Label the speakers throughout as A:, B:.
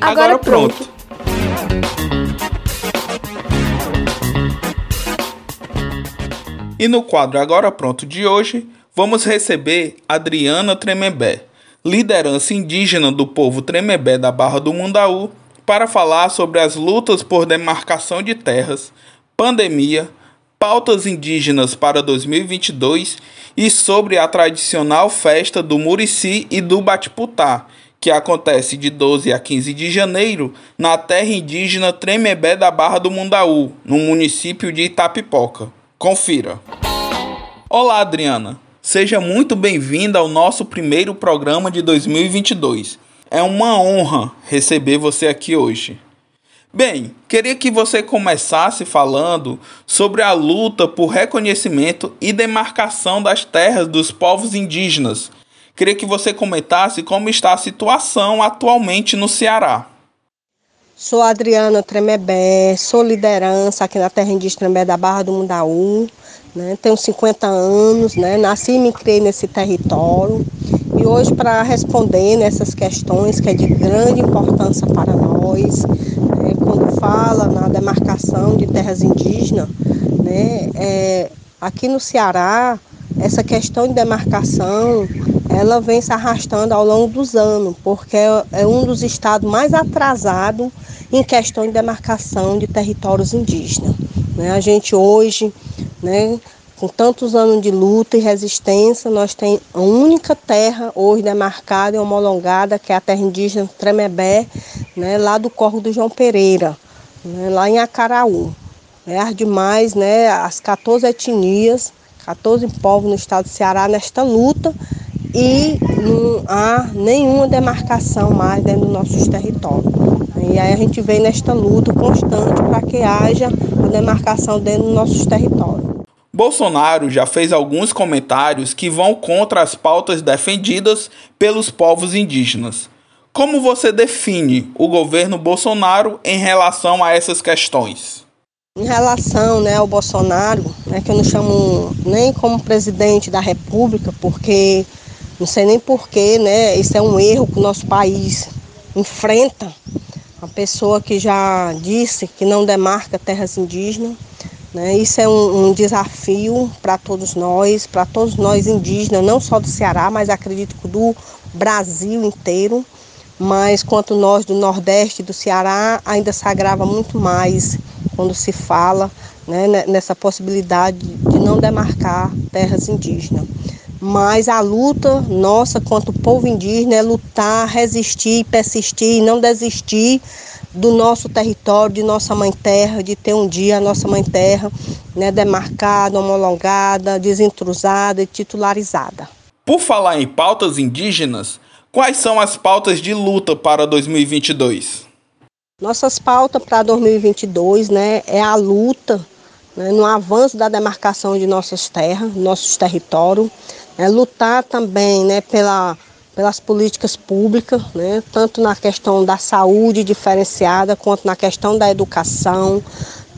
A: Agora, pronto. E no quadro Agora Pronto de hoje, vamos receber Adriana Tremembé, liderança indígena do povo Tremembé da Barra do Mundaú, para falar sobre as lutas por demarcação de terras, pandemia, pautas indígenas para 2022 e sobre a tradicional festa do Murici e do Batiputá, que acontece de 12 a 15 de janeiro na terra indígena Tremembé da Barra do Mundaú, no município de Itapipoca. Confira. Olá, Adriana. Seja muito bem-vinda ao nosso primeiro programa de 2022. É uma honra receber você aqui hoje. Bem, queria que você começasse falando sobre a luta por reconhecimento e demarcação das terras dos povos indígenas. Queria que você comentasse como está a situação atualmente no Ceará.
B: Sou Adriana Tremebé, sou liderança aqui na terra indígena Tremebé da Barra do Mundaú. Né? Tenho 50 anos, né? nasci e me criei nesse território. E hoje, para responder nessas questões que é de grande importância para nós, quando fala na demarcação de terras indígenas, né, é, aqui no Ceará, essa questão de demarcação, ela vem se arrastando ao longo dos anos, porque é, é um dos estados mais atrasados em questão de demarcação de territórios indígenas. Né? A gente hoje, né, com tantos anos de luta e resistência, nós temos a única terra hoje demarcada e homologada, que é a terra indígena Tremebé, né, lá do Corvo do João Pereira, né, lá em Acaraú. É, as demais, né, as 14 etnias, 14 povos no estado do Ceará nesta luta e não há nenhuma demarcação mais dentro dos nossos territórios. E aí a gente vem nesta luta constante para que haja a demarcação dentro dos nossos territórios.
A: Bolsonaro já fez alguns comentários que vão contra as pautas defendidas pelos povos indígenas. Como você define o governo Bolsonaro em relação a essas questões?
B: Em relação né, ao Bolsonaro, né, que eu não chamo nem como presidente da República, porque não sei nem porquê, né, isso é um erro que o nosso país enfrenta. Uma pessoa que já disse que não demarca terras indígenas né? Isso é um, um desafio para todos nós, para todos nós indígenas, não só do Ceará, mas acredito que do Brasil inteiro. Mas quanto nós do Nordeste do Ceará, ainda se agrava muito mais quando se fala né, nessa possibilidade de não demarcar terras indígenas. Mas a luta nossa quanto povo indígena é lutar, resistir, persistir não desistir do nosso território, de nossa mãe terra, de ter um dia a nossa mãe terra né, demarcada, homologada, desintrusada e titularizada.
A: Por falar em pautas indígenas, quais são as pautas de luta para 2022?
B: Nossas pautas para 2022 né, é a luta né, no avanço da demarcação de nossas terras, nossos territórios, é lutar também né, pela pelas políticas públicas, né, tanto na questão da saúde diferenciada, quanto na questão da educação,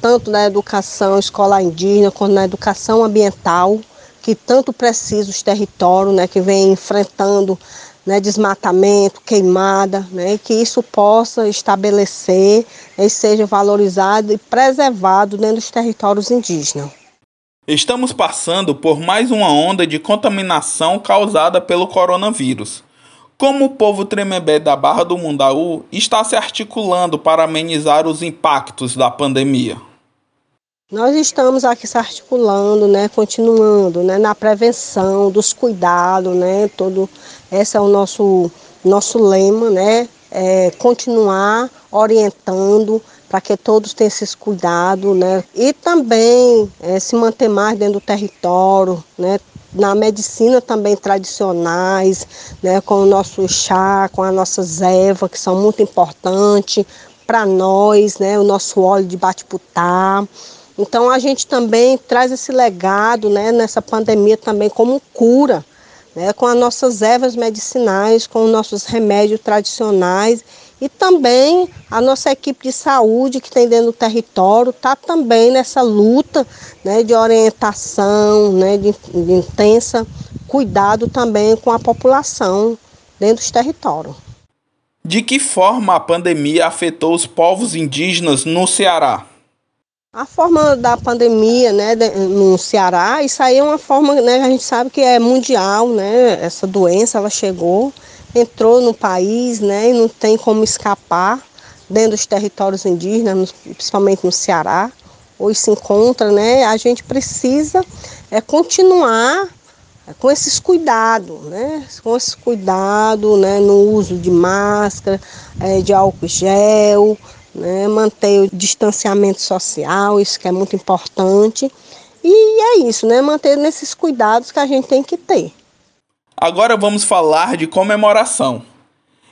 B: tanto na educação escolar indígena, quanto na educação ambiental, que tanto precisa os territórios, né, que vem enfrentando né, desmatamento, queimada, né, que isso possa estabelecer e seja valorizado e preservado dentro dos territórios indígenas.
A: Estamos passando por mais uma onda de contaminação causada pelo coronavírus. Como o povo Tremembé da Barra do Mundaú está se articulando para amenizar os impactos da pandemia?
B: Nós estamos aqui se articulando, né, continuando, né, na prevenção dos cuidados, né, todo esse é o nosso nosso lema, né, é continuar orientando para que todos tenham esses cuidados, né? E também é, se manter mais dentro do território, né? Na medicina também tradicionais, né? Com o nosso chá, com as nossas ervas, que são muito importantes para nós, né? O nosso óleo de batiputá. Então a gente também traz esse legado, né? Nessa pandemia também como cura, né? Com as nossas ervas medicinais, com os nossos remédios tradicionais e também a nossa equipe de saúde que tem dentro do território está também nessa luta né, de orientação, né, de, de intensa cuidado também com a população dentro dos territórios.
A: De que forma a pandemia afetou os povos indígenas no Ceará?
B: A forma da pandemia, né, no Ceará, isso aí é uma forma, né, a gente sabe que é mundial, né, essa doença, ela chegou, entrou no país, né, e não tem como escapar dentro dos territórios indígenas, principalmente no Ceará, hoje se encontra, né, a gente precisa é, continuar com esses cuidados, né? Com esse cuidado, né? No uso de máscara, é, de álcool gel, né? Manter o distanciamento social, isso que é muito importante. E é isso, né? Manter nesses cuidados que a gente tem que ter.
A: Agora vamos falar de comemoração.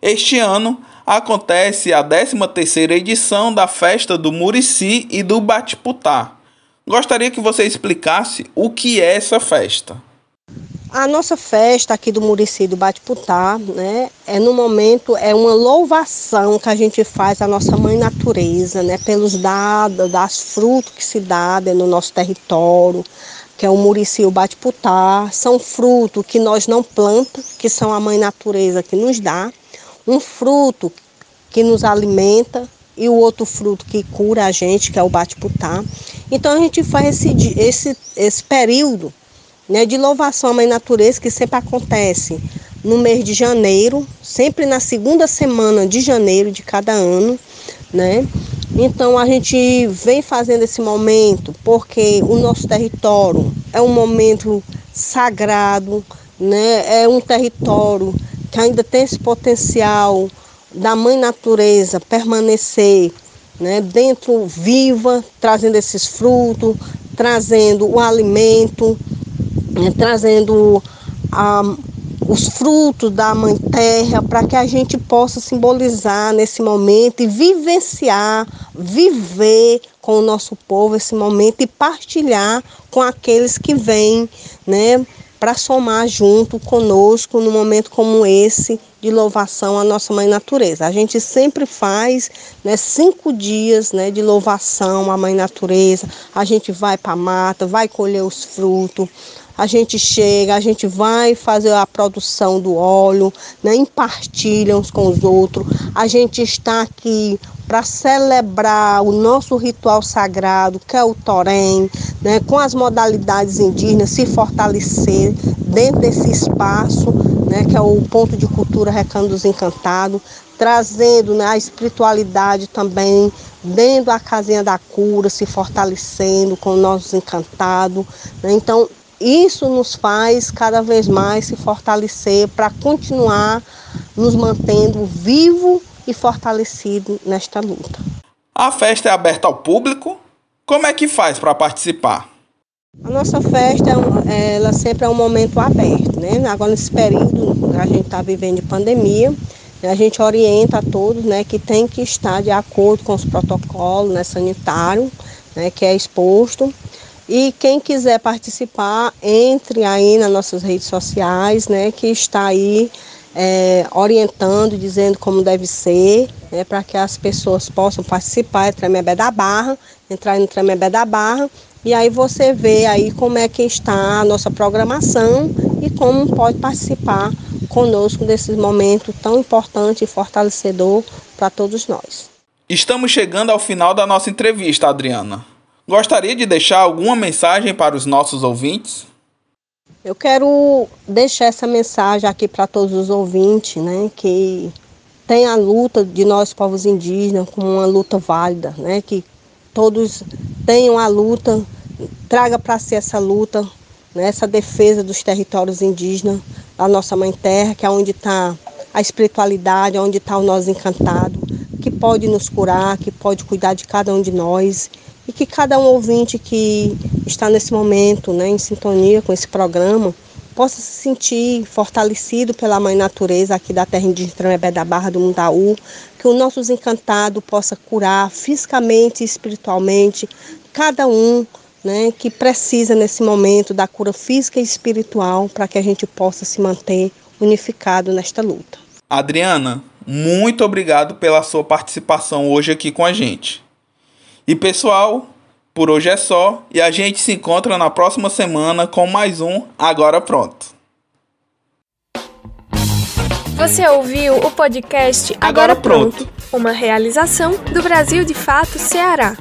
A: Este ano acontece a 13ª edição da festa do Murici e do Batiputá. Gostaria que você explicasse o que é essa festa.
B: A nossa festa aqui do Murici do Batiputá, né, é no momento é uma louvação que a gente faz à nossa mãe natureza, né, pelos dados, das frutos que se dá no nosso território, que é o Murici e o Batiputá, são frutos que nós não plantamos, que são a mãe natureza que nos dá, um fruto que nos alimenta e o outro fruto que cura a gente, que é o Batiputá. Então a gente faz esse, esse, esse período né, de louvação à Mãe Natureza, que sempre acontece no mês de janeiro, sempre na segunda semana de janeiro de cada ano, né? Então a gente vem fazendo esse momento porque o nosso território é um momento sagrado, né? É um território que ainda tem esse potencial da mãe natureza permanecer, né, dentro viva, trazendo esses frutos, trazendo o alimento, né, trazendo a, os frutos da Mãe Terra, para que a gente possa simbolizar nesse momento e vivenciar, viver com o nosso povo esse momento e partilhar com aqueles que vêm, né, para somar junto conosco num momento como esse de louvação à nossa Mãe Natureza. A gente sempre faz né, cinco dias né, de louvação à Mãe Natureza. A gente vai para a mata, vai colher os frutos, a gente chega, a gente vai fazer a produção do óleo, né, impartilha uns com os outros. A gente está aqui para celebrar o nosso ritual sagrado, que é o Torém, né, com as modalidades indígenas, se fortalecer dentro desse espaço, né, que é o ponto de cultura Recanto dos Encantados, trazendo né, a espiritualidade também dentro da casinha da cura, se fortalecendo com os nossos encantados. Né? Então, isso nos faz cada vez mais se fortalecer para continuar nos mantendo vivo e fortalecido nesta luta.
A: A festa é aberta ao público? Como é que faz para participar?
B: A nossa festa ela sempre é um momento aberto, né? Agora nesse período que a gente está vivendo de pandemia, a gente orienta a todos, né, que tem que estar de acordo com os protocolos né, sanitários, né, que é exposto e quem quiser participar, entre aí nas nossas redes sociais, né, que está aí é, orientando, dizendo como deve ser, né, para que as pessoas possam participar, é Tremebé da Barra, entrar no Tremebé da Barra, e aí você vê aí como é que está a nossa programação e como pode participar conosco desse momento tão importante e fortalecedor para todos nós.
A: Estamos chegando ao final da nossa entrevista, Adriana. Gostaria de deixar alguma mensagem para os nossos ouvintes?
B: Eu quero deixar essa mensagem aqui para todos os ouvintes, né, que tem a luta de nós povos indígenas como uma luta válida, né, que todos tenham a luta, traga para si essa luta, né, essa defesa dos territórios indígenas, da nossa mãe terra, que é onde está a espiritualidade, onde está o nós encantado, que pode nos curar, que pode cuidar de cada um de nós e que cada um ouvinte que está nesse momento, né, em sintonia com esse programa, possa se sentir fortalecido pela Mãe Natureza aqui da terra indígena Tremebé da Barra do Mundaú, que o nosso encantado possa curar fisicamente e espiritualmente cada um né, que precisa nesse momento da cura física e espiritual para que a gente possa se manter unificado nesta luta.
A: Adriana, muito obrigado pela sua participação hoje aqui com a gente. E pessoal, por hoje é só e a gente se encontra na próxima semana com mais um Agora Pronto.
C: Você ouviu o podcast
A: Agora Pronto.
C: uma realização do Brasil de Fato Ceará.